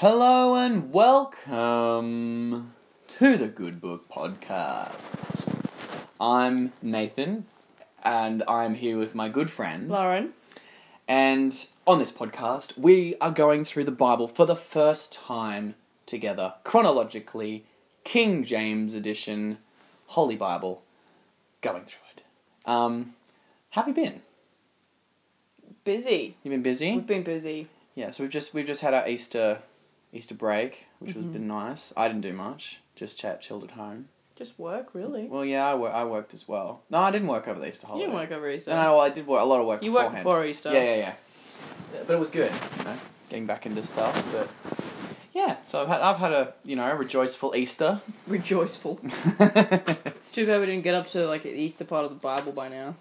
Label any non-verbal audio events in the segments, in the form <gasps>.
Hello and welcome to the Good Book Podcast. I'm Nathan, and I'm here with my good friend. Lauren. And on this podcast, we are going through the Bible for the first time together, chronologically, King James edition, Holy Bible, going through it. Um, how have you been? Busy. You've been busy? We've been busy. Yeah, so we've just we've just had our Easter Easter break, which has Mhm. been nice. I didn't do much, just chat, chilled at home. Just work, really. Well, yeah, I, wor- I worked as well. No, I didn't work over the Easter You holiday. didn't work over Easter. No, no, well, I did work, a lot of work. you worked beforehand. before Easter. Yeah, yeah, yeah. But it was good, you know, getting back into stuff. But yeah, so I've had I've had a you know a rejoiceful Easter. Rejoiceful. <laughs> It's too bad we didn't get up to like the Easter part of the Bible by now.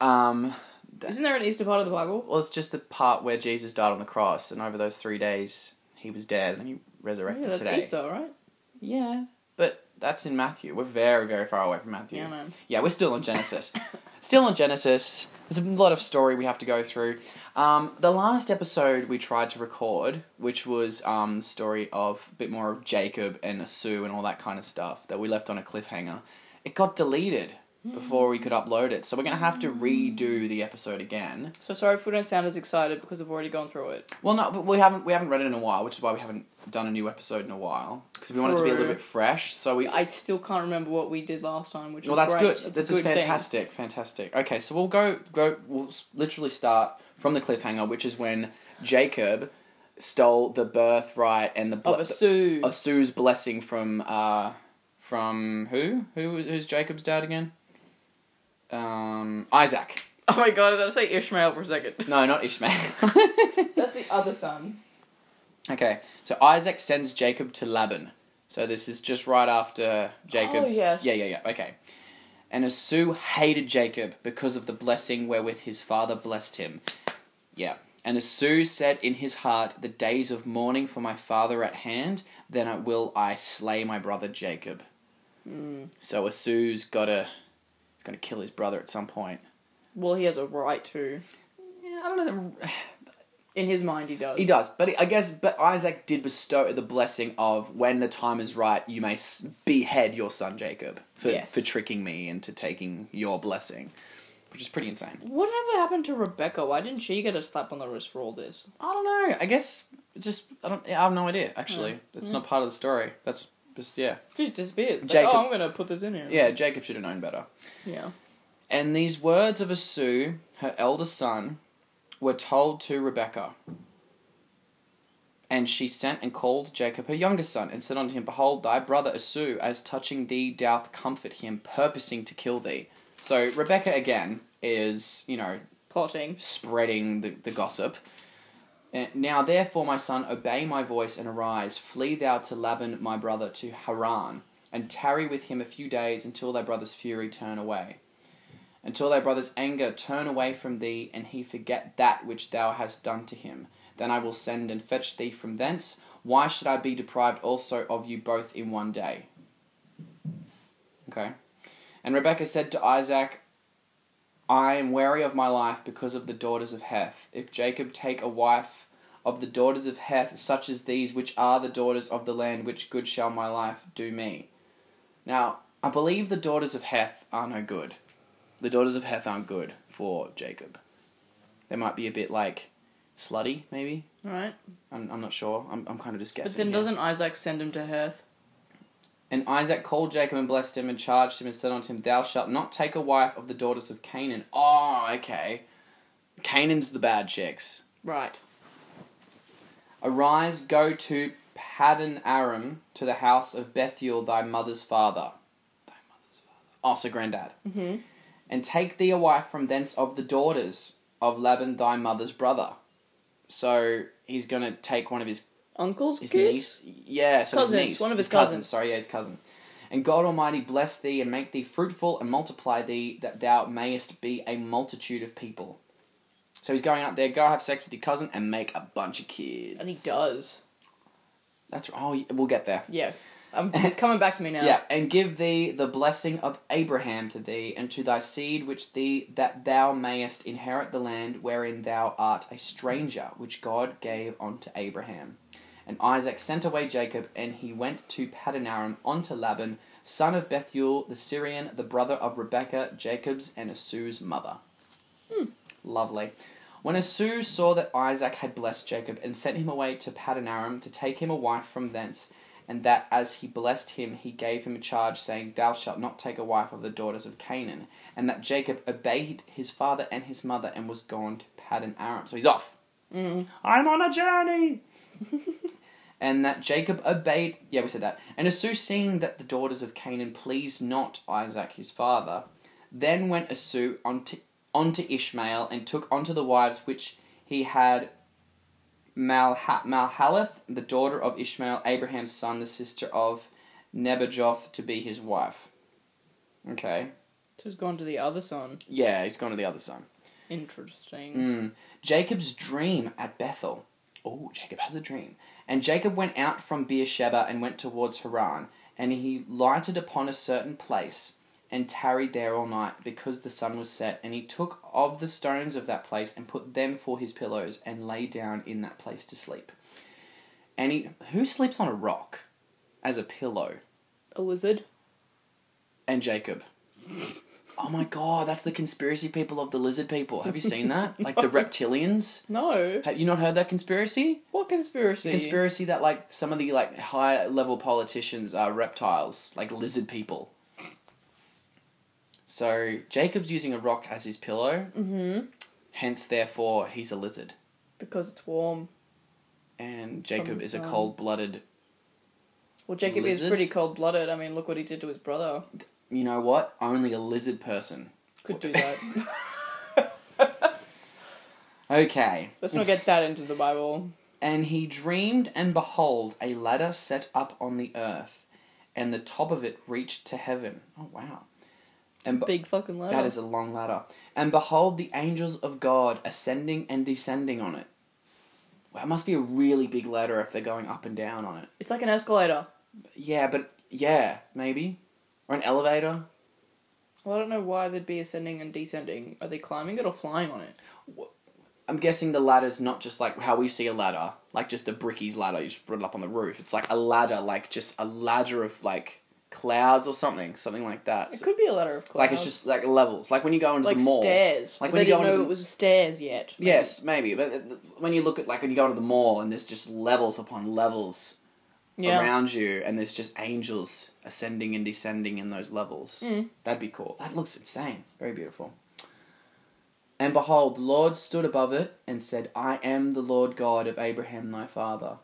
um, That- Isn't there an Easter part of the Bible? well, it's just the part where Jesus died on the cross, and over those three days he was dead, and he resurrected yeah, that's today. Easter, right? Yeah, but that's in Matthew. We're very, very far away from Matthew. Yeah, no. Yeah, we're still on Genesis. <laughs> still on Genesis. There's a lot of story we have to go through. Um, the last episode we tried to record, which was um, the story of a bit more of Jacob and Esau and all that kind of stuff that we left on a cliffhanger, it got deleted before we could upload it. So we're going to have to redo the episode again. So sorry if we don't sound as excited because we've already gone through it. Well, no, but we haven't we haven't read it in a while, which is why we haven't done a new episode in a while because we want it to be a little bit fresh. So we I still can't remember what we did last time, which Well, that's great. good. It's this is good thing. fantastic. Fantastic. Okay, so we'll go go. We'll literally start from the cliffhanger, which is when Jacob stole the birthright and the Of ble- Esau. a Sue's blessing from uh from who who who's Jacob's dad again? Um, Isaac. Oh my god, I gonna say Ishmael for a second. No, not Ishmael. <laughs> That's the other son. okay, so Isaac sends Jacob to Laban. So this is just right after Jacob's. Oh, yes. Yeah, yeah, yeah. Okay. And Esau hated Jacob because of the blessing wherewith his father blessed him. Yeah. And Esau said in his heart, The days of mourning for my father at hand, then I will I slay my brother Jacob. Mm. So Esau's gotta he's gonna kill his brother at some point. Well, he has a right to. Yeah, I don't know. <sighs> In his mind, he does. He does, but I guess, but Isaac did bestow the blessing of when the time is right, you may behead your son Jacob for Yes. for tricking me into taking your blessing, which is pretty insane. Whatever happened to Rebecca? Why didn't she get a slap on the wrist for all this? I don't know. I guess just I don't. I have no idea. Actually, Yeah. it's Yeah. not part of the story. That's just yeah. Just disappears. Like, Jacob- oh, I'm gonna put this in here. Yeah, Jacob should have known better. Yeah. And these words of Esau, her eldest son, were told to Rebekah. And she sent and called Jacob her youngest son, and said unto him, Behold, thy brother Esau, as touching thee, doth comfort him, purposing to kill thee. So Rebecca again is, you know, Plotting. spreading the, the gossip. Uh, Now therefore, my son, obey my voice and arise. Flee thou to Laban my brother to Haran, and tarry with him a few days until thy brother's fury turn away. Until thy brother's anger turn away from thee, and he forget that which thou hast done to him. Then I will send and fetch thee from thence. Why should I be deprived also of you both in one day? Okay. And Rebekah said to Isaac, I am wary of my life because of the daughters of Heth. If Jacob take a wife of the daughters of Heth, such as these, which are the daughters of the land, which good shall my life do me? Now, I believe the daughters of Heth are no good. The daughters of Heth aren't good for Jacob. They might be a bit like slutty, maybe. Right. I'm, I'm not sure. I'm, I'm kind of just guessing. But then here. doesn't Isaac send him to Heth? And Isaac called Jacob and blessed him and charged him and said unto him, Thou shalt not take a wife of the daughters of Canaan. Oh, okay. Canaan's the bad chicks. Right. Arise, go to Paddan Aram to the house of Bethuel thy mother's father. Thy mother's father. Also granddad. Mm-hmm. And take thee a wife from thence of the daughters of Laban thy mother's brother. So he's gonna take one of his Uncle's his kids? niece. Yeah, so Cousins, his niece. one of his cousin. cousins. Sorry, yeah, his cousin. And God Almighty bless thee and make thee fruitful and multiply thee, that thou mayest be a multitude of people. So he's going out there, go have sex with your cousin and make a bunch of kids. And he does. That's oh, we'll get there. Yeah. Um, <laughs> it's coming back to me now. Yeah, and give thee the blessing of Abraham to thee, and to thy seed which thee that thou mayest inherit the land wherein thou art a stranger, which God gave unto Abraham. And Isaac sent away Jacob, and he went to Padanaram unto Laban, son of Bethuel the Syrian, the brother of Rebekah, Jacob's and Esau's mother. Lovely. When Esau saw that Isaac had blessed Jacob, and sent him away to Padanaram to take him a wife from thence, and that as he blessed him, he gave him a charge, saying, Thou shalt not take a wife of the daughters of Canaan. And that Jacob obeyed his father and his mother, and was gone to Paddan Aram. So he's off. Mm. I'm on a journey. <laughs> and that Jacob obeyed. Yeah, we said that. And Esau, seeing that the daughters of Canaan pleased not Isaac his father, then went Esau unto, unto Ishmael, and took unto the wives which he had Malha- Malhaleth, the daughter of Ishmael, Abraham's son, the sister of Nebajoth, to be his wife. Okay. So he's gone to the other son. Yeah, he's gone to the other son. Interesting. Mm. Jacob's dream at Bethel. Oh, Jacob has a dream. And Jacob went out from Beersheba and went towards Haran, and he lighted upon a certain place and tarried there all night because the sun was set. And he took of the stones of that place and put them for his pillows and lay down in that place to sleep. And he who sleeps on a rock as a pillow? A lizard. And Jacob. Oh my god, that's the conspiracy people of the lizard people. Have you seen that? <laughs> Like the reptilians? No. Have you not heard that conspiracy? What conspiracy? Conspiracy that like some of the like high level politicians are reptiles, like lizard people. So Jacob's using a rock as his pillow, Mm-hmm. hence therefore he's a lizard. Because it's warm. And Jacob is a sun. cold blooded Well, Jacob is pretty cold blooded. I mean, look what he did to his brother. you know what? Only a lizard person. Could do that. <laughs> Okay. Let's not get that into the Bible. And he dreamed, and behold, a ladder set up on the earth, and the top of it reached to heaven. Oh wow. And be- Big fucking ladder. That is a long ladder. And behold, the angels of God ascending and descending on it. Well, it must be a really big ladder if they're going up and down on it. It's like an escalator. Yeah, but yeah, maybe. Or an elevator. Well, I don't know why they'd be ascending and descending. Are they climbing it or flying on it? I'm guessing the ladder's not just like how we see a ladder, like just a brickies ladder, you just put it up on the roof. It's like a ladder, like just a ladder of like clouds or something, something like that. It could be a ladder of clouds. like it's just like levels, like when you go into like the mall. stairs. Like Like when they you go didn't into know the- it was stairs yet. Yes, maybe, but uh, when you look at like when you go to the mall and there's just levels upon levels Yeah. around you, and there's just angels ascending and descending in those levels. Mm. That'd be cool. That looks insane. Very beautiful. And behold, the Lord stood above it and said, I am the Lord God of Abraham thy father,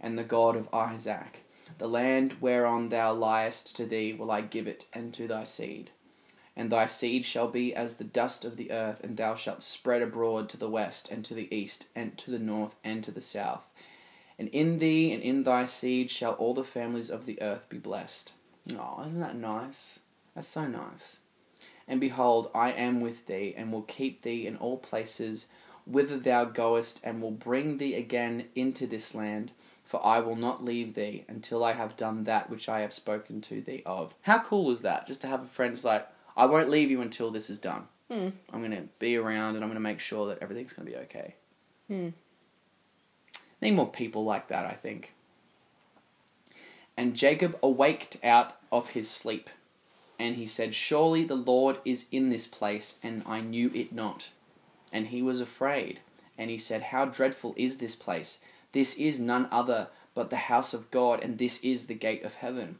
and the God of Isaac. The land whereon thou liest to thee will I give it, and to thy seed. And thy seed shall be as the dust of the earth, and thou shalt spread abroad to the west, and to the east, and to the north, and to the south. And in thee and in thy seed shall all the families of the earth be blessed. Oh, isn't that nice? That's so nice. And behold, I am with thee, and will keep thee in all places whither thou goest, and will bring thee again into this land. For I will not leave thee until I have done that which I have spoken to thee of. How cool is that? Just to have a friend who's like, I won't leave you until this is done. Hmm. I'm going to be around and I'm going to make sure that everything's going to be okay. Hmm. Need more people like that, I think. And Jacob awaked out of his sleep, and he said, Surely the Lord is in this place, and I knew it not. And he was afraid, and he said, How dreadful is this place! This is none other but the house of God, and this is the gate of heaven.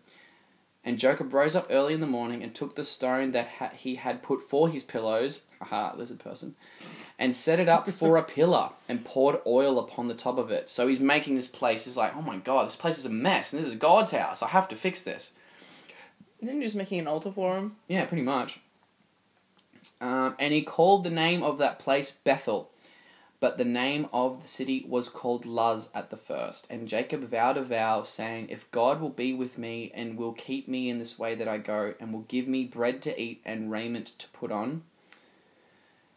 And Jacob rose up early in the morning and took the stone that ha- he had put for his pillows, aha, lizard person, and set it up for a <laughs> pillar and poured oil upon the top of it. So he's making this place. He's like, oh my god, this place is a mess, and this is God's house. I have to fix this. Isn't he just making an altar for him? Yeah, pretty much. Um, and he called the name of that place Bethel, but the name of the city was called Luz at the first. And Jacob vowed a vow, saying, If God will be with me, and will keep me in this way that I go, and will give me bread to eat and raiment to put on,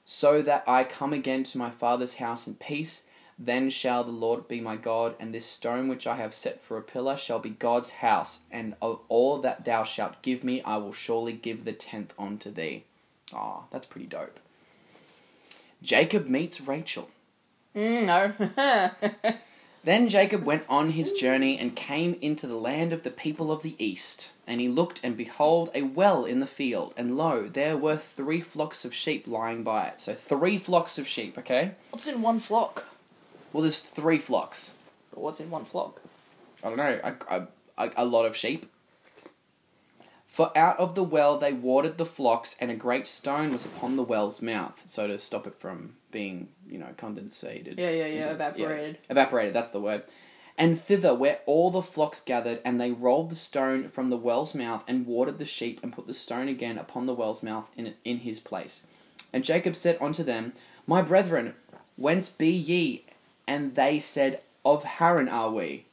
so that I come again to my father's house in peace, Then shall the Lord be my God, and this stone which I have set for a pillar shall be God's house, and of all that thou shalt give me, I will surely give the tenth unto thee. Ah, that's pretty dope. Jacob meets Rachel. Mm, no. <laughs> Then Jacob went on his journey and came into the land of the people of the east. And he looked, and behold, a well in the field, and lo, there were three flocks of sheep lying by it. So three flocks of sheep, okay? what's in one flock? Well, there's three flocks. But what's in one flock? I don't know, a, a, a, a lot of sheep. For out of the well they watered the flocks, and a great stone was upon the well's mouth, so to stop it from being, you know, condensated. Yeah, yeah, yeah. Evaporated. Evaporated, that's the word. And thither where all the flocks gathered, and they rolled the stone from the well's mouth, and watered the sheep, and put the stone again upon the well's mouth in, in his place. And Jacob said unto them, My brethren, whence be ye? And they said, Of Haran are we.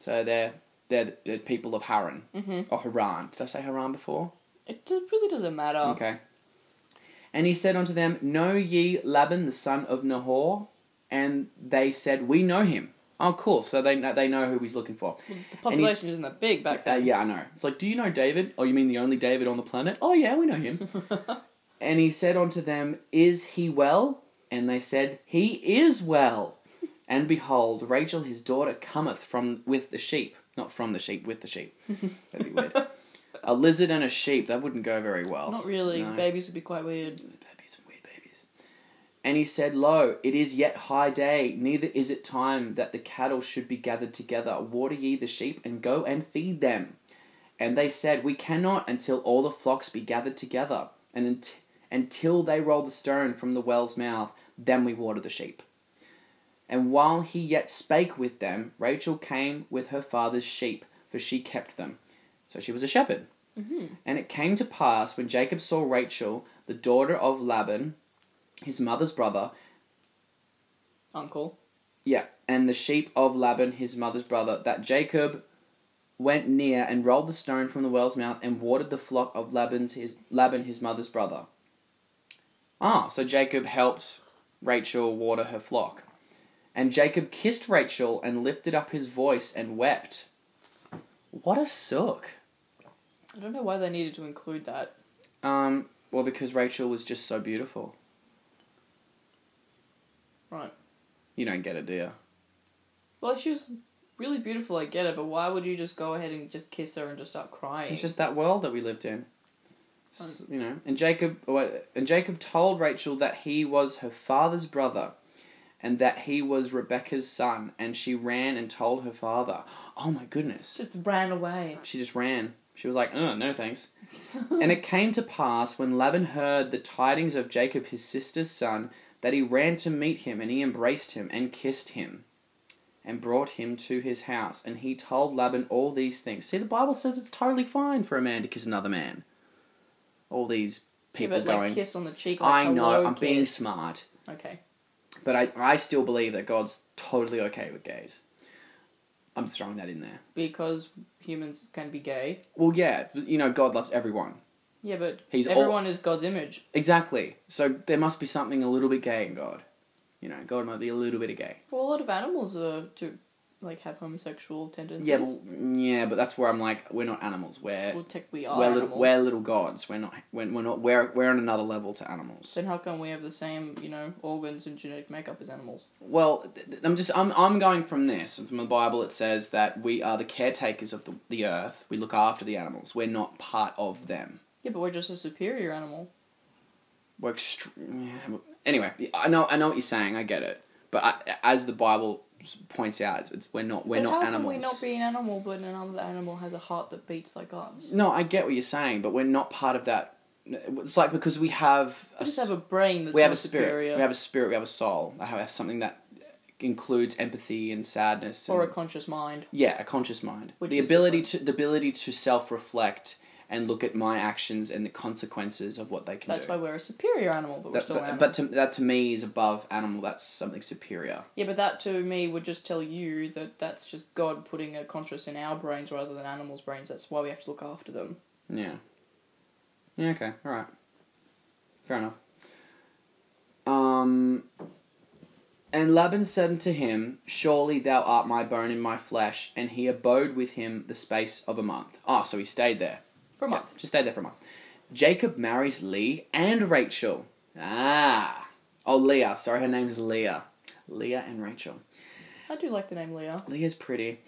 So they're, they're the- the people of Haran, Mm-hmm. or Haran. Did I say Haran before? It really doesn't matter. Okay. And he said unto them, Know ye Laban the son of Nahor? And they said, We know him. Oh, cool. So they know, they know who he's looking for. Well, the population isn't that big back Uh, then. yeah, I know. It's like, Do you know David? Oh, you mean the only David on the planet? Oh, yeah, we know him. <laughs> and he said unto them, Is he well? And they said, He is well. <laughs> And behold, Rachel his daughter cometh from with the sheep. Not from the sheep, with the sheep. <laughs> That'd be weird. A lizard and a sheep, that wouldn't go very well. Not really. No. Babies would be quite weird. Babies, weird babies. And he said, Lo, it is yet high day, neither is it time that the cattle should be gathered together. Water ye the sheep, and go and feed them. And they said, We cannot until all the flocks be gathered together, and unt- until they roll the stone from the well's mouth, then we water the sheep. And while he yet spake with them, Rachel came with her father's sheep, for she kept them. So she was a shepherd. Mm-hmm. And it came to pass when Jacob saw Rachel, the daughter of Laban, his mother's brother, Uncle. yeah, and the sheep of Laban, his mother's brother, that Jacob went near and rolled the stone from the well's mouth and watered the flock of Laban's his Laban, his mother's brother. Ah, so Jacob helped Rachel water her flock. And Jacob kissed Rachel and lifted up his voice and wept. What a sook. I don't know why they needed to include that. Um, well, because Rachel was just so beautiful. Right. You don't get it, do you? Well, she was really beautiful, I get it, but why would you just go ahead and just kiss her and just start crying? It's just that world that we lived in. S- you know, and Jacob and Jacob told Rachel that he was her father's brother, and that he was Rebecca's son, and she ran and told her father. Oh my goodness! just ran away. She just ran. She was like, "Oh no, thanks." <laughs> and it came to pass when Laban heard the tidings of Jacob his sister's son that he ran to meet him, and he embraced him and kissed him, and brought him to his house. And he told Laban all these things. See, the Bible says it's totally fine for a man to kiss another man. All these people yeah, going. like, kiss on the cheek. Like, I know, I'm being smart, Okay. but I, I still believe that God's totally okay with gays. I'm throwing that in there. Because humans can be gay. Well, yeah, you know, God loves everyone. Yeah, but He's all- everyone is God's image. Exactly. So there must be something a little bit gay in God. You know, God might be a little bit of gay. Well, a lot of animals are to like have homosexual tendencies. Yeah, but yeah, but that's where I'm like, we're not animals. We're well, tech we are we're little we're little gods. We're not we're, we're not we're we're on another level to animals. Then how come we have the same, you know, organs and genetic makeup as animals? Well, I'm just I'm I'm going from this and from the Bible. It says that we are the caretakers of the the earth. We look after the animals. We're not part of them. Yeah, but we're just a superior animal. We're extre- yeah, anyway. I know I know what you're saying. I get it. But I, as the Bible points out, it's, we're not we're but not how animals. can we not be an animal, but another animal has a heart that beats like ours? No, I get what you're saying, but we're not part of that. It's like because we have a, We just have a brain that's we have a spirit, superior, we have a spirit, we have a soul. I have something that includes empathy and sadness. or a conscious mind. yeah, a conscious mind, Which the ability to the ability to self reflect and look at my actions and the consequences of what they can do. That's do. why we're a superior animal, but we're That- still but, animal. but to, that to me is above animal. That's something superior. yeah, but that to me would just tell you that that's just God putting a conscious in our brains rather than animals' brains. That's why we have to look after them. Yeah. Yeah. Okay. All right. Fair enough. Um. And Laban said unto him, Surely thou art my bone and my flesh. And he abode with him the space of a month. Oh, so he stayed there. For a month. just stayed there for a month. Jacob marries Lee and Rachel. Ah. Oh, Leah. Sorry, her name's Leah. Leah and Rachel. I do like the name Leah. Leah's pretty.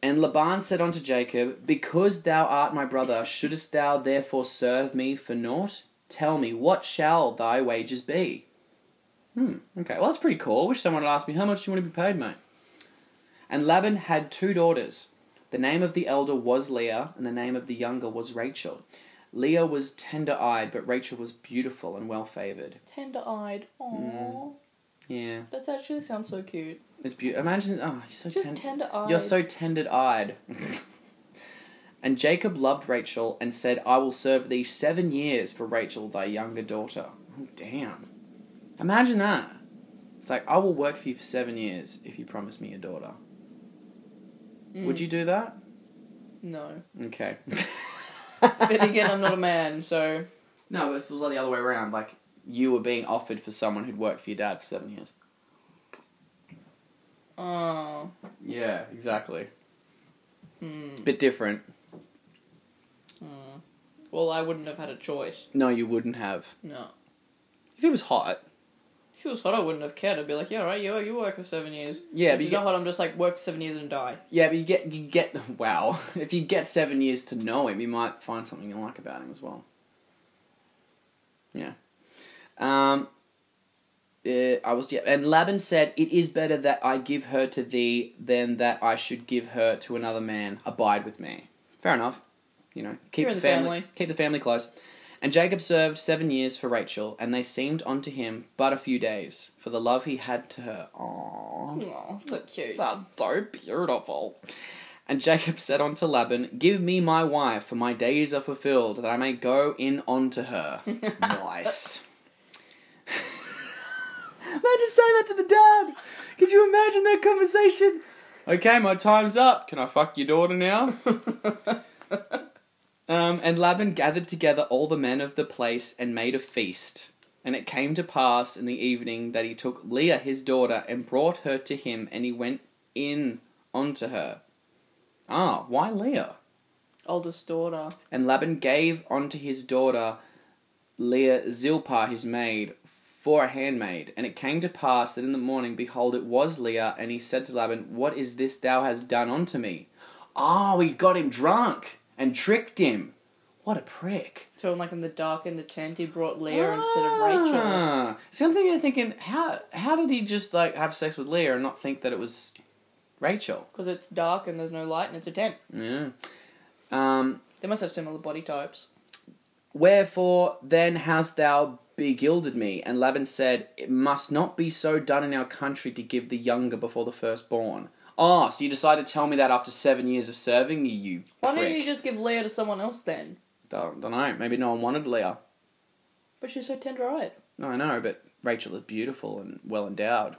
And Laban said unto Jacob, Because thou art my brother, shouldest thou therefore serve me for naught? Tell me, what shall thy wages be? Hmm, okay, well that's pretty cool. I Wish someone had asked me, How much do you want to be paid, mate? And Laban had two daughters. The name of the elder was Leah, and the name of the younger was Rachel. Leah was tender eyed, but Rachel was beautiful and well favoured. Tender eyed. Aww. Mm. Yeah, That actually sounds so cute. it's beautiful. Imagine, oh, you're so Just tender. tender eyed. You're so tender eyed. <laughs> and Jacob loved Rachel and said, I will serve thee seven years for Rachel, thy younger daughter. Oh, damn. Imagine that. It's like, I will work for you for seven years if you promise me a daughter. Mm. Would you do that? No. Okay. But again, I'm not a man, so. No, but if it was like the other way around, like you were being offered for someone who'd worked for your dad for seven years. Oh. Yeah, exactly. Hmm. Bit different. Hmm. Well, I wouldn't have had a choice. No, you wouldn't have. No. If he was hot, She was hot, I wouldn't have cared. I'd be like, yeah, right, you, you work for seven years. yeah, if but you get hot, I'm just like, work for seven years and die. Yeah, but you get you get <laughs> wow. If you get seven years to know him, you might find something you like about him as well. Yeah. Um. uh, I was yeah, and Laban said, "It is better that I give her to thee than that I should give her to another man. Abide with me." Fair enough. You know, keep You're the family, family. keep the family close. And Jacob served seven years for Rachel, and they seemed unto him but a few days, for the love he had to her. Aww. Oh, so cute. That's so beautiful. And Jacob said unto Laban, Give me my wife, for my days are fulfilled, that I may go in unto her. <laughs> nice. <laughs> imagine saying that to the dad. Could you imagine that conversation? Okay, my time's up. Can I fuck your daughter now? <laughs> Um, and Laban gathered together all the men of the place and made a feast. And it came to pass in the evening that he took Leah his daughter and brought her to him, and he went in unto her. Ah, why Leah? Oldest daughter. And Laban gave unto his daughter Leah Zilpah his maid for a handmaid. And it came to pass that in the morning, behold, it was Leah, and he said to Laban, What is this thou hast done unto me? Oh, he got him drunk and tricked him. What a prick. So, like in the dark in the tent, he brought Leah instead of Rachel. Ah. See, I'm thinking, thinking, how how did he just like have sex with Leah and not think that it was Rachel? Because it's dark and there's no light and it's a tent. Yeah. Um. They must have similar body types. Wherefore then hast thou begilded me? And Laban said, It must not be so done in our country to give the younger before the firstborn. Oh, so you decided to tell me that after seven years of serving you, you Why prick. didn't you just give Leah to someone else then? Don't, don't know. Maybe no one wanted Leah. But she's so tender eyed. No, I know, but Rachel is beautiful and well endowed.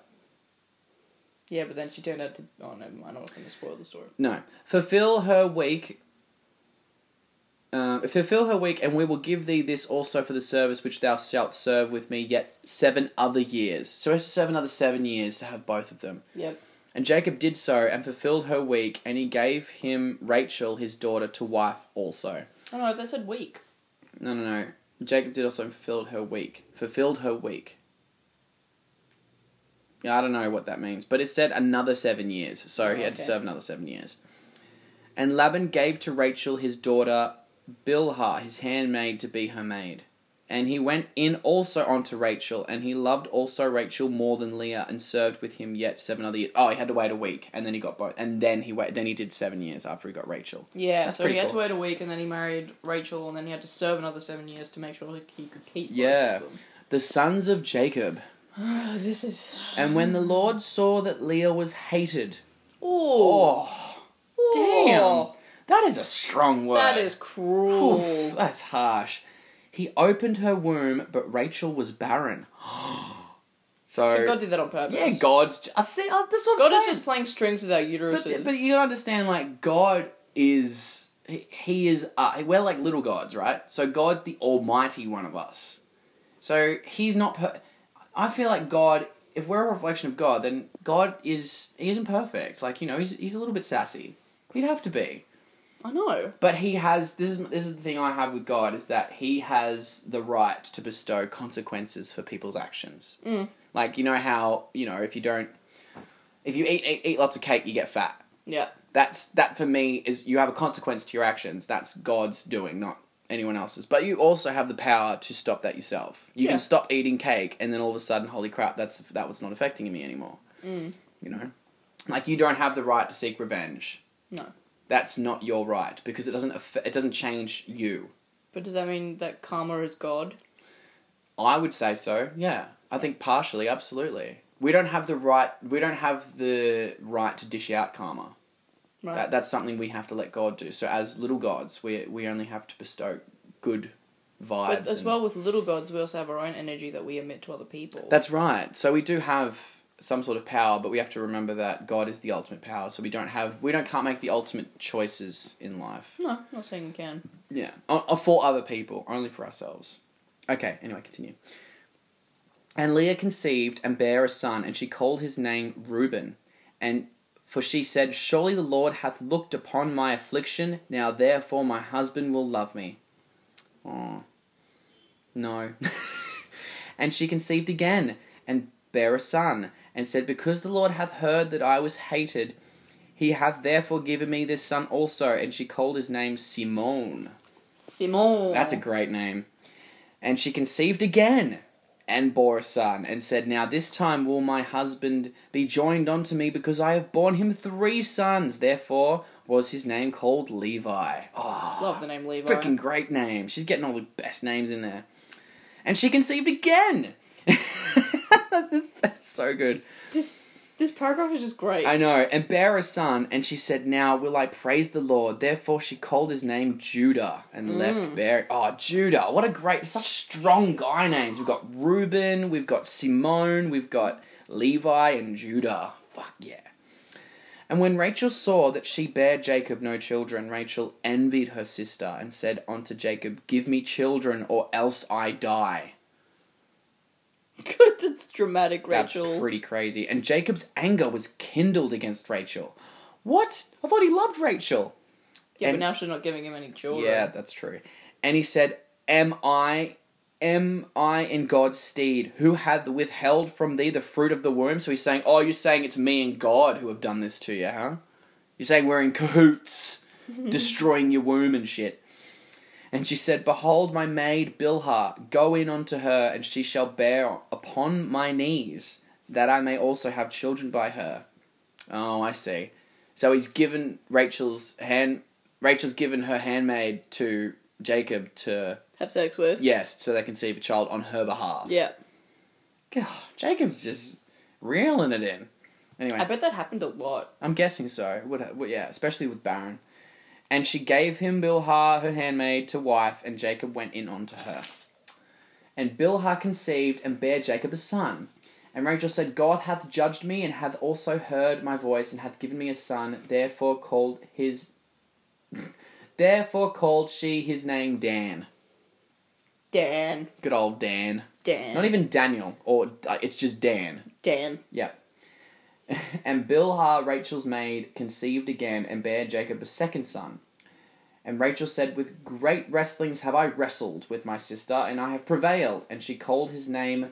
Yeah, but then she turned out to. Oh, never mind. I'm not going to spoil the story. No. Fulfill her week. Um, fulfill her week, and we will give thee this also for the service which thou shalt serve with me yet seven other years. So to serve another seven years to have both of them. Yep. And Jacob did so, and fulfilled her week, and he gave him Rachel his daughter to wife also. Oh no, they said week. No, no, no. Jacob did also fulfilled her week. Fulfilled her week. Yeah, I don't know what that means, but it said another seven years, so Oh, he had to serve another seven years. And Laban gave to Rachel his daughter Bilhah, his handmaid, to be her maid. And he went in also unto Rachel, and he loved also Rachel more than Leah, and served with him yet seven other years. Oh, he had to wait a week, and then he got both, and then he wait, then he did seven years after he got Rachel. Yeah, That's so he pretty had to wait a week and then he married Rachel and then he had to serve another seven years to make sure he he could keep Yeah. The sons of Jacob. <sighs> this is. And when the Lord saw that Leah was hated, Oh. oh, damn, that is a strong word. That is cruel. Oof, that's harsh. He opened her womb, but Rachel was barren. <gasps> so, God did that on purpose. yeah, God's. I see. Uh, that's what God I'm is saying. just playing strings with our uteruses. But, but you gotta understand, like God is. He, he is. Uh, we're like little gods, right? So God's the Almighty one of us. So He's not. Per- I feel like God if we're a reflection of God, then God is he isn't perfect. Like you know, he's he's a little bit sassy. He'd have to be. I know. But he has this is this is the thing I have with God is that he has the right to bestow consequences for people's actions. Mm. Like you know how you know if you don't, if you eat eat, eat lots of cake, you get fat. Yeah. That's that for me is you have a consequence to your actions. That's God's doing, not anyone else's. But you also have the power to stop that yourself. You Yeah. can stop eating cake, and then all of a sudden, holy crap, that's that was not affecting me anymore. Mm. You know, like you don't have the right to seek revenge. No. That's not your right because it doesn't affect, it doesn't change you. But does that mean that karma is God? I would say so. Yeah, I think partially, absolutely. We don't have the right. We don't have the right to dish out karma. Right. That, that's something we have to let God do. So as little gods, we we only have to bestow good vibes. but as well with little gods, we also have our own energy that we emit to other people. That's right. So we do have some sort of power, but we have to remember that God is the ultimate power. So we don't have we don't can't make the ultimate choices in life. no, I'm not saying we can. Yeah, or, or uh, for other people, only for ourselves. Okay. Anyway, continue. And Leah conceived and bare a son, and she called his name Reuben. And for she said, Surely the Lord hath looked upon my affliction, now therefore my husband will love me. Oh. No. <laughs> and she conceived again, and bare a son, and said, Because the Lord hath heard that I was hated, he hath therefore given me this son also. And she called his name Simon. Simon. That's a great name. And she conceived again and bore a son, and said, Now this time will my husband be joined unto me, because I have borne him three sons. Therefore was his name called Levi. Oh, Love the name Levi. freaking great name. She's getting all the best names in there. And she conceived again. <laughs> That's so good. This this paragraph is just great. I know, and bare a son, and she said, Now will I praise the Lord. Therefore she called his name Judah, and Mm. left bear. Oh, Judah, what a great, such strong guy names. We've got Reuben, we've got Simone, we've got Levi, and Judah. Fuck yeah. And when Rachel saw that she bare Jacob no children, Rachel envied her sister, and said unto Jacob, Give me children, or else I die. <laughs> Good, that's dramatic, Rachel. That's pretty crazy. And Jacob's anger was kindled against Rachel. What? I thought he loved Rachel. yeah, and- but now she's not giving him any children. Yeah, that's true. And he said, Am I am I in God's stead, who hath withheld from thee the fruit of the womb? So he's saying, Oh, you're saying it's me and God who have done this to you, huh? You're saying we're in cahoots, <laughs> destroying your womb and shit. And she said, Behold my maid Bilhah, go in unto her, and she shall bear upon my knees, that I may also have children by her. Oh, I see. So he's given Rachel's hand. Rachel's given her handmaid to Jacob to Have sex with. yes, so they can conceive a child on her behalf. Yeah. God, Jacob's just reeling it in. Anyway, I bet that happened a lot. I'm guessing so. Would ha- well, yeah, especially with barren. And she gave him Bilhah, her handmaid, to wife, and Jacob went in unto her. And Bilhah conceived and bare Jacob a son. And Rachel said, God hath judged me, and hath also heard my voice, and hath given me a son. Therefore called his. <laughs> Therefore called she his name Dan. Dan. Good old Dan. Dan. Not even Daniel, or uh, it's just Dan. Dan. Yep. <laughs> and Bilhah, Rachel's maid, conceived again and bare Jacob a second son. And Rachel said, With great wrestlings have I wrestled with my sister, and I have prevailed. And she called his name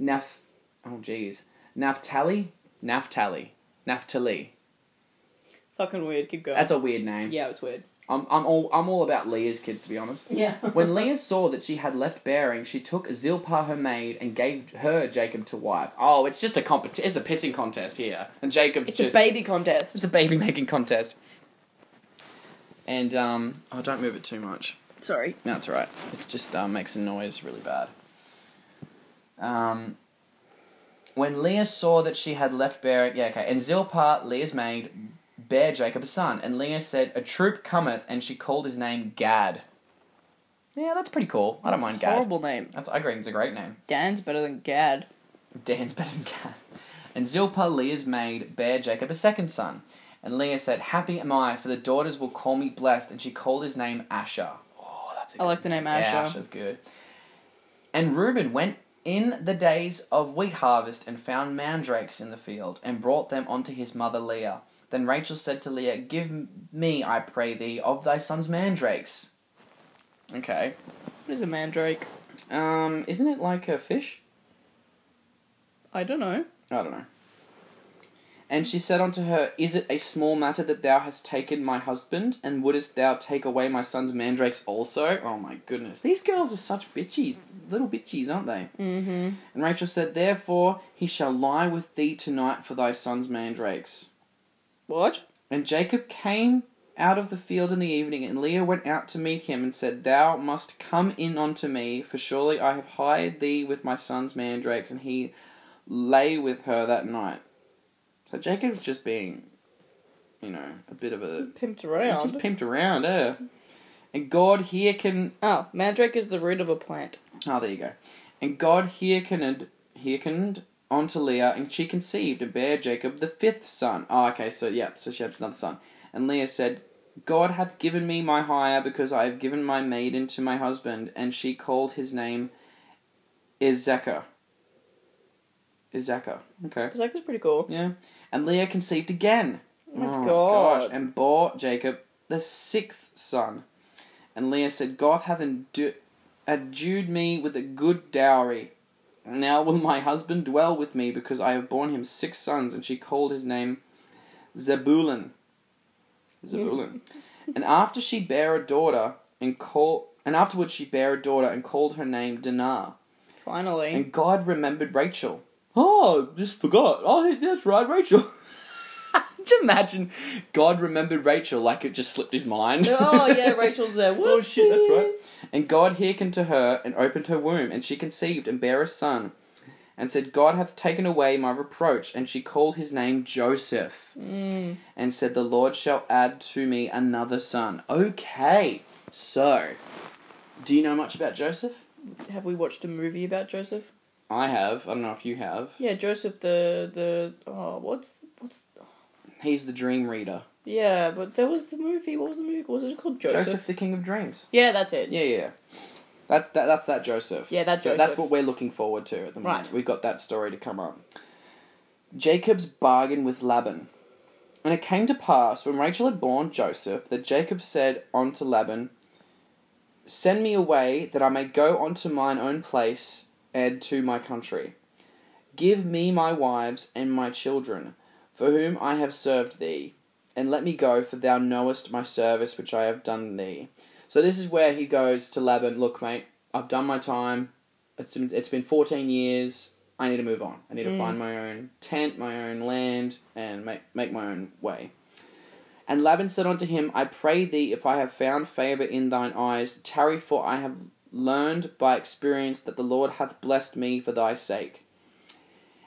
Naph. Oh, jeez. Naphtali? Naphtali. Naphtali. Fucking weird. Keep going. That's a weird name. yeah, it's weird. I'm, I'm, all, I'm all about Leah's kids, to be honest. Yeah. <laughs> When Leah saw that she had left bearing, she took Zilpah her maid and gave her Jacob to wife. Oh, it's just a competi- It's a pissing contest here, and Jacob's It's a baby contest. it's a baby making contest. And um, oh, don't move it too much. Sorry. No, it's alright. It just um, makes a noise really bad. Um, when Leah saw that she had left bearing, yeah, okay, and Zilpah, Leah's maid, bare Jacob a son, and Leah said, "A troop cometh," and she called his name Gad. Yeah, that's pretty cool. I don't mind Gad. Horrible name. That's I agree. It's a great name. Dan's better than Gad. Dan's <laughs> better than Gad. And Zilpah, Leah's maid, bare Jacob a second son. And Leah said, Happy am I, for the daughters will call me blessed. And she called his name Asher. Oh, that's a I like the name Yeah, Asher. Asher's good. And Reuben went in the days of wheat harvest and found mandrakes in the field and brought them unto his mother Leah. Then Rachel said to Leah, Give me, I pray thee, of thy son's mandrakes. Okay. What is a mandrake? Um, isn't it like a fish? I don't know. I don't know. And she said unto her, Is it a small matter that thou hast taken my husband, and wouldest thou take away my son's mandrakes also? Oh my goodness. These girls are such bitchies, little bitchies, aren't they? Mm-hmm. And Rachel said, Therefore he shall lie with thee tonight for thy son's mandrakes. What? And Jacob came out of the field in the evening, and Leah went out to meet him, and said, Thou must come in unto me, for surely I have hired thee with my son's mandrakes. And he lay with her that night. So Jacob's just being, you know, a bit of a. Pimped around. He's just pimped around, eh? And God hearkened. Oh, mandrake is the root of a plant. Oh, there you go. And God hearkened, hearkened unto Leah, and she conceived and bare Jacob the fifth son. Oh, okay, so yeah, so she has another son. And Leah said, God hath given me my hire, because I have given my maiden to my husband. And she called his name Issachar. Issachar. Okay. Because pretty cool. Yeah. And Leah conceived again. Oh my oh, God. gosh. And bore Jacob the sixth son. And Leah said, God hath endu- me with a good dowry. Now will my husband dwell with me, because I have borne him six sons. And she called his name Zebulun. Zebulun. <laughs> and after she bare a daughter, and call, and afterwards she bare a daughter, and called her name Dinah. Finally. And God remembered Rachel. Oh, just forgot. Oh, that's right, Rachel. <laughs> You imagine God remembered Rachel like it just slipped his mind? oh yeah, Rachel's there. <laughs> Oh, shit, that's right. And God hearkened to her and opened her womb, and she conceived and bare a son, and said, God hath taken away my reproach. And she called his name Joseph, Mm. and said, The Lord shall add to me another son. Okay, so, do you know much about Joseph? Have we watched a movie about Joseph? I have. I don't know if you have. Yeah, Joseph the the oh what's He's the dream reader. yeah, but there was the movie. What was the movie? What was it called? Joseph, Joseph. the King of Dreams. Yeah, that's it. Yeah, yeah. That's that. That's that Joseph. Yeah, that's So Joseph. that's what we're looking forward to at the moment. Right. We've got that story to come up. Jacob's bargain with Laban. And it came to pass when Rachel had borne Joseph that Jacob said unto Laban, Send me away that I may go unto mine own place and to my country. Give me my wives and my children, for whom I have served thee, and let me go, for thou knowest my service which I have done thee. So this is where he goes to Laban. Look, mate, I've done my time. It's been, it's been fourteen years. I need to move on. I need to Mm. find my own tent, my own land, and make make my own way. And Laban said unto him, I pray thee, if I have found favour in thine eyes, tarry, for I have learned by experience that the Lord hath blessed me for thy sake.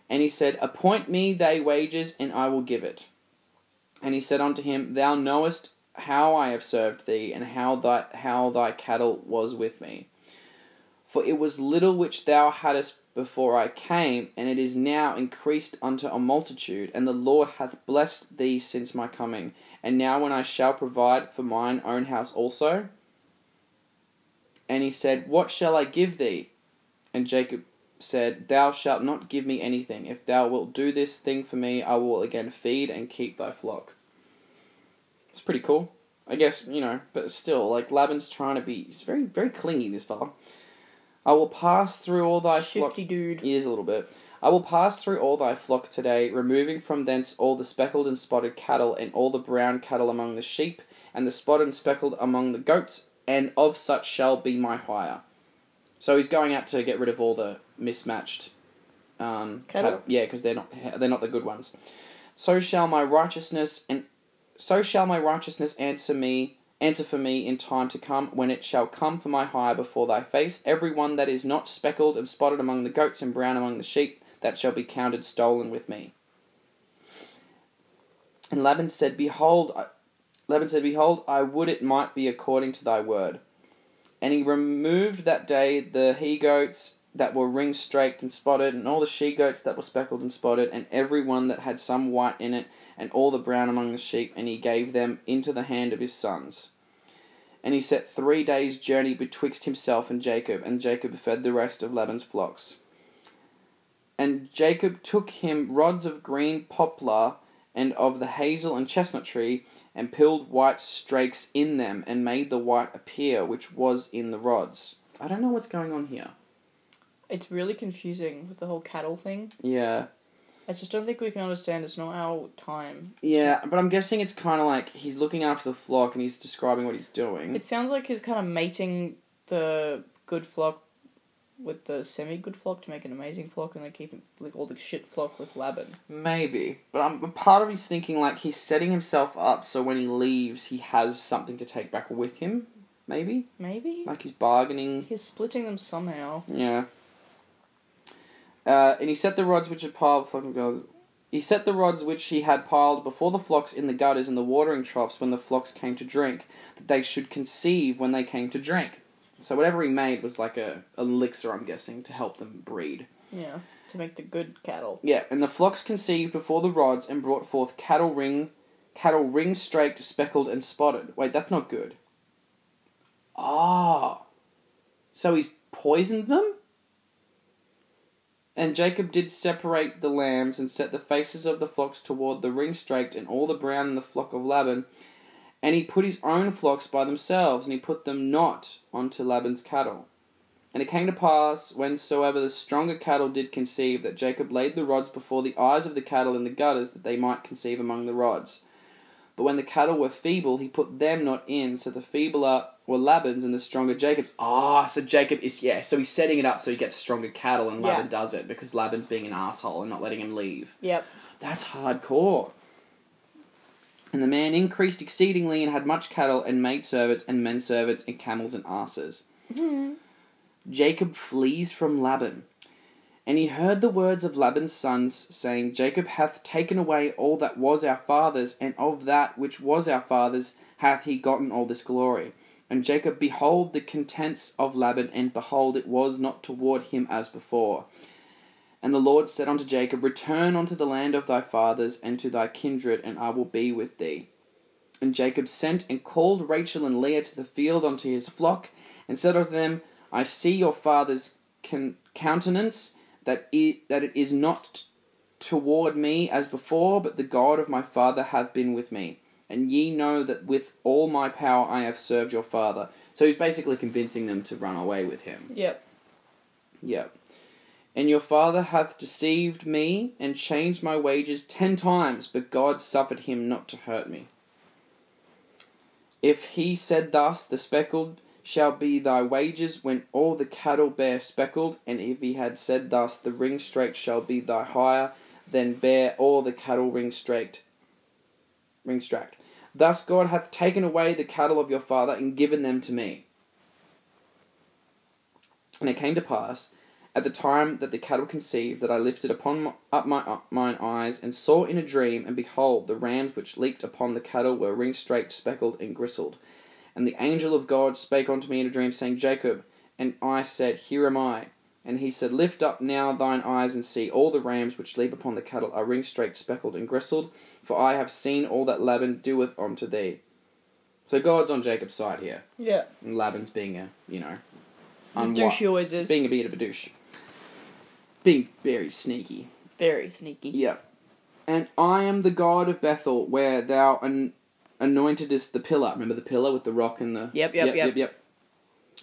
And he said, Appoint me thy wages, and I will give it. And he said unto him, Thou knowest how I have served thee, and how thy how thy cattle was with me. For it was little which thou hadst before I came, and it is now increased unto a multitude, and the Lord hath blessed thee since my coming. And now when I shall provide for mine own house also. And he said, What shall I give thee? And Jacob said, Thou shalt not give me anything. If thou wilt do this thing for me, I will again feed and keep thy flock. It's pretty cool. I guess, you know, but still, like, Laban's trying to be, he's very, very clingy, this fella. I will pass through all thy flock. Shifty dude. He is a little bit. I will pass through all thy flock today, removing from thence all the speckled and spotted cattle, and all the brown cattle among the sheep, and the spotted and speckled among the goats, and of such shall be my hire. So he's going out to get rid of all the mismatched um, Cattle? Yeah, because they're not they're not the good ones. So shall my righteousness and so shall my righteousness answer me answer for me in time to come when it shall come for my hire before thy face every one that is not speckled and spotted among the goats and brown among the sheep that shall be counted stolen with me and laban said behold I, laban said behold i would it might be according to thy word and he removed that day the he goats that were ring straked and spotted and all the she goats that were speckled and spotted and every one that had some white in it and all the brown among the sheep, and he gave them into the hand of his sons. And he set three days' journey betwixt himself and Jacob, and Jacob fed the rest of Laban's flocks. And Jacob took him rods of green poplar and of the hazel and chestnut tree, and peeled white strakes in them, and made the white appear which was in the rods. I don't know what's going on here. It's really confusing with the whole cattle thing. Yeah. I just don't think we can understand. It's not our time. Yeah, but I'm guessing it's kind of like he's looking after the flock and he's describing what he's doing. It sounds like he's kind of mating the good flock with the semi-good flock to make an amazing flock, and then keeping like all the shit flock with Laban. Maybe, but I'm part of me's thinking like he's setting himself up so when he leaves, he has something to take back with him. Maybe, Maybe like he's bargaining. he's splitting them somehow. Yeah. Uh, and he set the rods which had piled fucking girls. He set the rods which he had piled before the flocks in the gutters and the watering troughs when the flocks came to drink, that they should conceive when they came to drink. So whatever he made was like a elixir, I'm guessing, to help them breed. Yeah, to make the good cattle. Yeah, and the flocks conceived before the rods and brought forth cattle ring, cattle ring straked, speckled, and spotted. Wait, that's not good. Ah, so he's poisoned them. And Jacob did separate the lambs and set the faces of the flocks toward the ring straked and all the brown in the flock of Laban. And he put his own flocks by themselves, and he put them not unto Laban's cattle. And it came to pass, whensoever the stronger cattle did conceive, that Jacob laid the rods before the eyes of the cattle in the gutters, that they might conceive among the rods. But when the cattle were feeble, he put them not in, so the feebler were Laban's and the stronger Jacob's. Ah, so Jacob is, yeah, so he's setting it up so he gets stronger cattle, and Laban Yeah. does it because Laban's being an asshole and not letting him leave. Yep. That's hardcore. And the man increased exceedingly and had much cattle and maidservants and menservants and camels and asses. Hmm. Jacob flees from Laban. And he heard the words of Laban's sons, saying, Jacob hath taken away all that was our father's, and of that which was our father's hath he gotten all this glory. And Jacob behold the contents of Laban, and behold, it was not toward him as before. And the Lord said unto Jacob, Return unto the land of thy fathers and to thy kindred, and I will be with thee. And Jacob sent and called Rachel and Leah to the field unto his flock, and said unto them, I see your father's con- countenance, that it, that it is not t- toward me as before, but the God of my father hath been with me. And ye know that with all my power I have served your father. So he's basically convincing them to run away with him. Yep. Yep. And your father hath deceived me and changed my wages ten times, but God suffered him not to hurt me. If he said thus, the speckled shall be thy wages when all the cattle bear speckled, and if he had said thus, the ring straked shall be thy hire, then bear all the cattle ring straked. Ring stract. Thus God hath taken away the cattle of your father and given them to me. And it came to pass, at the time that the cattle conceived, that I lifted upon my, up my up mine eyes and saw in a dream, and behold, the rams which leaped upon the cattle were ring straked, speckled, and gristled. And the angel of God spake unto me in a dream, saying, Jacob. And I said, Here am I. And he said, Lift up now thine eyes and see, all the rams which leap upon the cattle are ring straked, speckled, and gristled, for I have seen all that Laban doeth unto thee. So God's on Jacob's side here, Yeah. and Laban's being a, you know, unwi- douche he always is. being a bit of a douche. Being very sneaky. Very sneaky. Yeah. And I am the God of Bethel, where thou an- anointedest the pillar. Remember the pillar with the rock and the. Yep, yep, yep, yep. yep.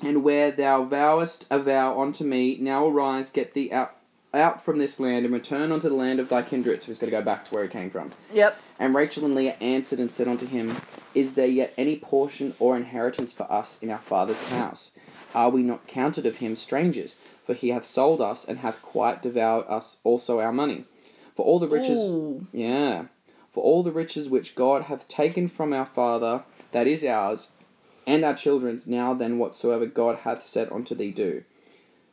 And where thou vowest a vow unto me, now arise, get thee out, out from this land, and return unto the land of thy kindred. So he's got to go back to where he came from. Yep. And Rachel and Leah answered and said unto him, Is there yet any portion or inheritance for us in our father's house? Are we not counted of him strangers? For he hath sold us, and hath quite devoured us also our money. For all the riches. Ooh. Yeah. For all the riches which God hath taken from our father, that is ours, and our children's, now then whatsoever God hath said unto thee do.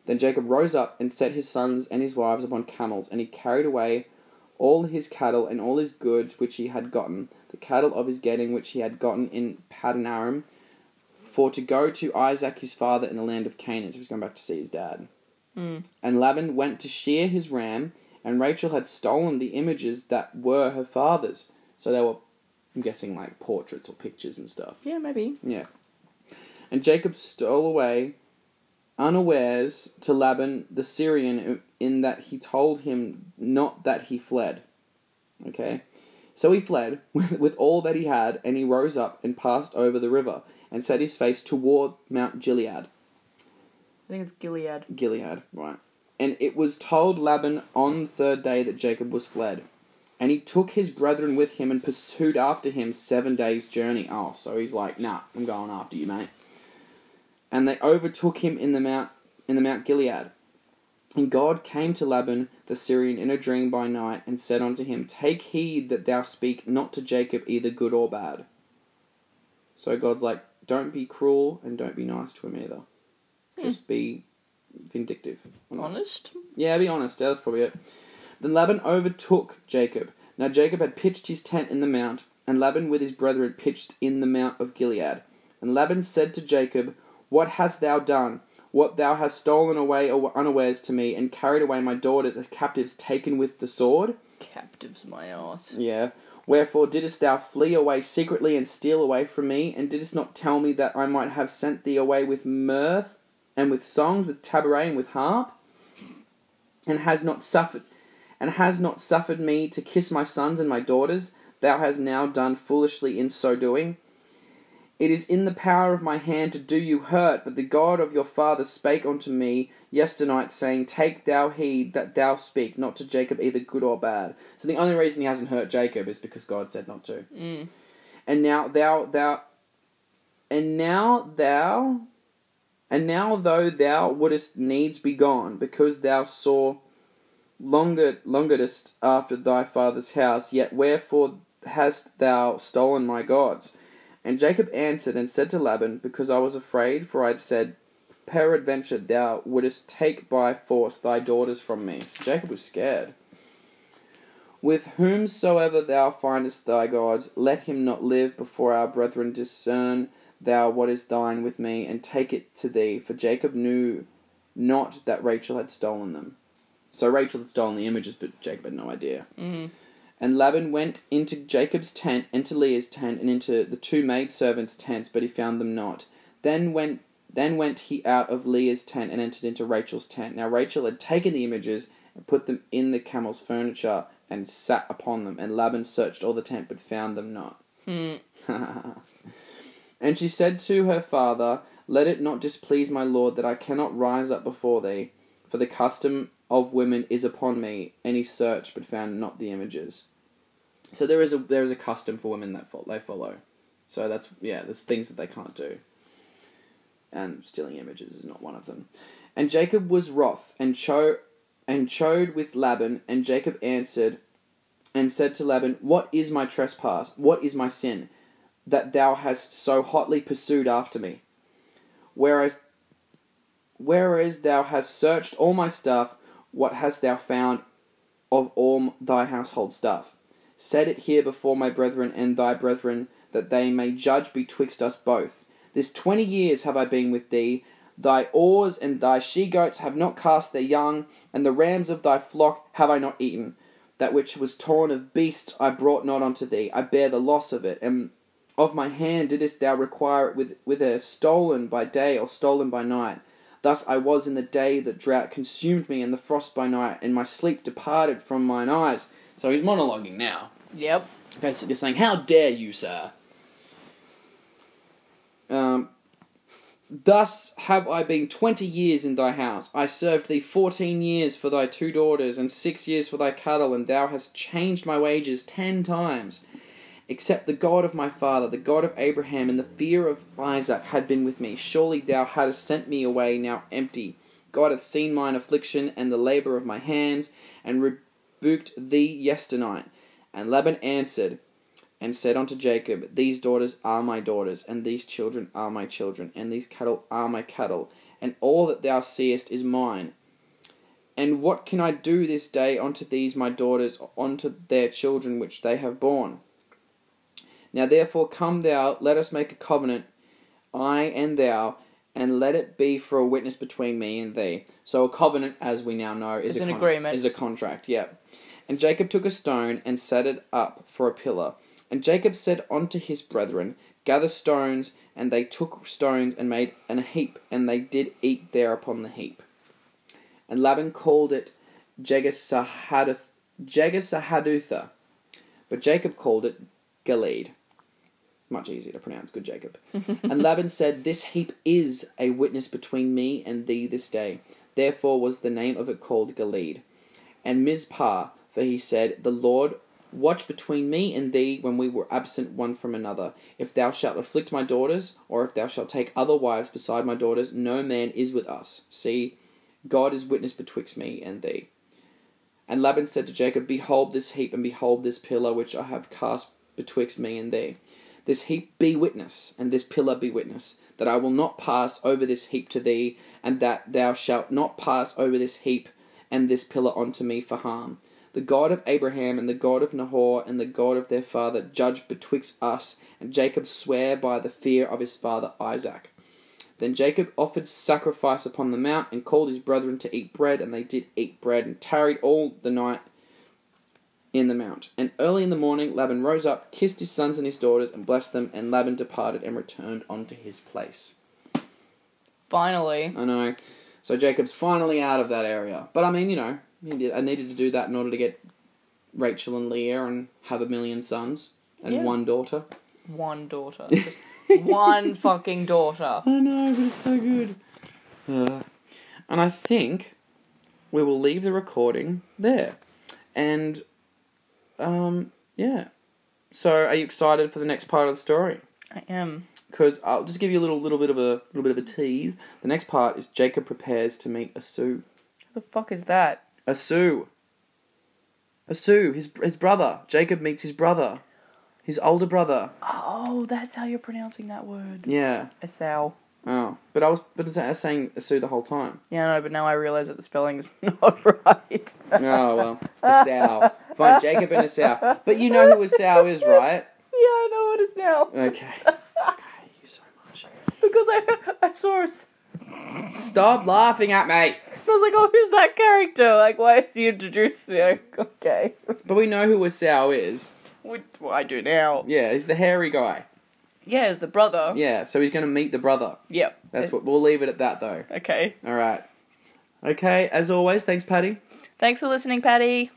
Then Jacob rose up and set his sons and his wives upon camels, and he carried away all his cattle and all his goods which he had gotten, the cattle of his getting which he had gotten in Paddan Aram, for to go to Isaac his father in the land of Canaan. So he's going back to see his dad. Mm. And Laban went to shear his ram, and Rachel had stolen the images that were her father's. So they were, I'm guessing, like portraits or pictures and stuff. Yeah, maybe. Yeah. And Jacob stole away unawares to Laban the Syrian in that he told him not that he fled. Okay? So he fled <laughs> with, with all that he had, and he rose up and passed over the river, and set his face toward Mount Gilead. I think it's Gilead. Gilead, right. And it was told Laban on the third day that Jacob was fled. And he took his brethren with him and pursued after him seven days' journey. Oh, so he's like, nah, I'm going after you, mate. And they overtook him in the mount in the Mount Gilead. And God came to Laban the Syrian in a dream by night, and said unto him, Take heed that thou speak not to Jacob either good or bad. So God's like, Don't be cruel and don't be nice to him either. Just be vindictive. Honest? Yeah, be honest. That's probably it. Then Laban overtook Jacob. Now Jacob had pitched his tent in the mount, and Laban with his brethren pitched in the mount of Gilead. And Laban said to Jacob, What hast thou done? What thou hast stolen away unawares to me, and carried away my daughters as captives taken with the sword? Captives, my ass. Yeah. Wherefore didst thou flee away secretly and steal away from me, and didst not tell me that I might have sent thee away with mirth, and with songs, with tabret, and with harp? And has not suffered and has not suffered me to kiss my sons and my daughters, thou hast now done foolishly in so doing. It is in the power of my hand to do you hurt, but the God of your father spake unto me yesternight, saying, Take thou heed that thou speak not to Jacob either good or bad. So the only reason he hasn't hurt Jacob is because God said not to. Mm. And now thou thou and now thou and now though thou wouldest needs be gone, because thou saw longer longeredest after thy father's house, yet wherefore hast thou stolen my gods? And Jacob answered and said to Laban, Because I was afraid, for I had said, Peradventure thou wouldest take by force thy daughters from me. So Jacob was scared. With whomsoever thou findest thy gods, let him not live before our brethren discern thou what is thine with me, and take it to thee. For Jacob knew not that Rachel had stolen them. So Rachel had stolen the images, but Jacob had no idea. Mm. And Laban went into Jacob's tent, into Leah's tent, and into the two maidservants' tents, but he found them not. Then went then went he out of Leah's tent and entered into Rachel's tent. Now Rachel had taken the images and put them in the camel's furniture and sat upon them. And Laban searched all the tent, but found them not. Hmm. <laughs> and she said to her father, Let it not displease my lord that I cannot rise up before thee, for the custom of women is upon me. And he searched, but found not the images. So there is a there is a custom for women that fo- they follow. So that's yeah, there's things that they can't do. And stealing images is not one of them. And Jacob was wroth and cho and chode with Laban, and Jacob answered and said to Laban, What is my trespass? What is my sin? That thou hast so hotly pursued after me. Whereas whereas thou hast searched all my stuff, what hast thou found of all thy household stuff? Set it here before my brethren and thy brethren, that they may judge betwixt us both. This twenty years have I been with thee. Thy oars and thy she goats have not cast their young, and the rams of thy flock have I not eaten. That which was torn of beasts I brought not unto thee. I bear the loss of it, and of my hand didst thou require it with whether stolen by day or stolen by night. Thus I was in the day that drought consumed me, and the frost by night, and my sleep departed from mine eyes. So he's monologuing now Yep. basically saying, "How dare you, sir?" Um, Thus have I been twenty years in thy house. I served thee fourteen years for thy two daughters, and six years for thy cattle, and thou hast changed my wages ten times. Except the God of my father, the God of Abraham, and the fear of Isaac had been with me. Surely thou hadst sent me away now empty. God hath seen mine affliction and the labour of my hands, and rebuked thee yesternight. And Laban answered and said unto Jacob, These daughters are my daughters, and these children are my children, and these cattle are my cattle, and all that thou seest is mine. And what can I do this day unto these my daughters, unto their children which they have borne? Now therefore come thou, let us make a covenant, I and thou, and let it be for a witness between me and thee. So a covenant, as we now know, is an agreement. Is a contract. Yep. And Jacob took a stone and set it up for a pillar. And Jacob said unto his brethren, Gather stones, and they took stones and made an heap, and they did eat there upon the heap. And Laban called it Jegasahaduth, Jegasahadutha, but Jacob called it Galeed. Much easier to pronounce. Good Jacob. <laughs> and Laban said, This heap is a witness between me and thee this day. Therefore was the name of it called Galeed. And Mizpah, for he said, The Lord watch between me and thee when we were absent one from another. If thou shalt afflict my daughters, or if thou shalt take other wives beside my daughters, no man is with us. See, God is witness betwixt me and thee. And Laban said to Jacob, Behold this heap, and behold this pillar which I have cast betwixt me and thee. This heap be witness, and this pillar be witness, that I will not pass over this heap to thee, and that thou shalt not pass over this heap and this pillar unto me for harm. The God of Abraham and the God of Nahor and the God of their father judge betwixt us. And Jacob sware by the fear of his father Isaac. Then Jacob offered sacrifice upon the mount and called his brethren to eat bread, and they did eat bread and tarried all the night in the mount. And early in the morning Laban rose up, kissed his sons and his daughters, and blessed them, and Laban departed and returned unto his place. Finally. I know. So Jacob's finally out of that area. But I mean, you know, did, I needed to do that in order to get Rachel and Leah and have a million sons and Yeah. one daughter. One daughter. Just one <laughs> fucking daughter. I know, but it's so good. Uh, and I think we will leave the recording there. And, um, yeah. So, are you excited for the next part of the story? I am. Because I'll just give you a little, little bit of a little bit of a tease. The next part is Jacob prepares to meet a Sioux. Who the fuck is that? A Sioux. A Sioux, his his brother. Jacob meets his brother, his older brother. Oh, that's how you're pronouncing that word. Yeah. Esau. Oh, but I was but I was saying a Sioux the whole time. Yeah, no, but now I realise that the spelling is <laughs> not right. Oh well, a sow. Fine, Jacob and a sow. But you know who a sow is, right? Yeah, I know what it is now. Okay. <laughs> I hate you so much. Because I I saw a Stop laughing at me. I was like, oh, who's that character? Like, why is he introduced there? <laughs> Okay. But we know who a sow is. What well, I do now. Yeah, he's the hairy guy. Yeah, it's the brother. Yeah, so he's going to meet the brother. Yep. That's what we'll leave it at that though. Okay. All right. Okay, as always, thanks, Patty. Thanks for listening, Patty.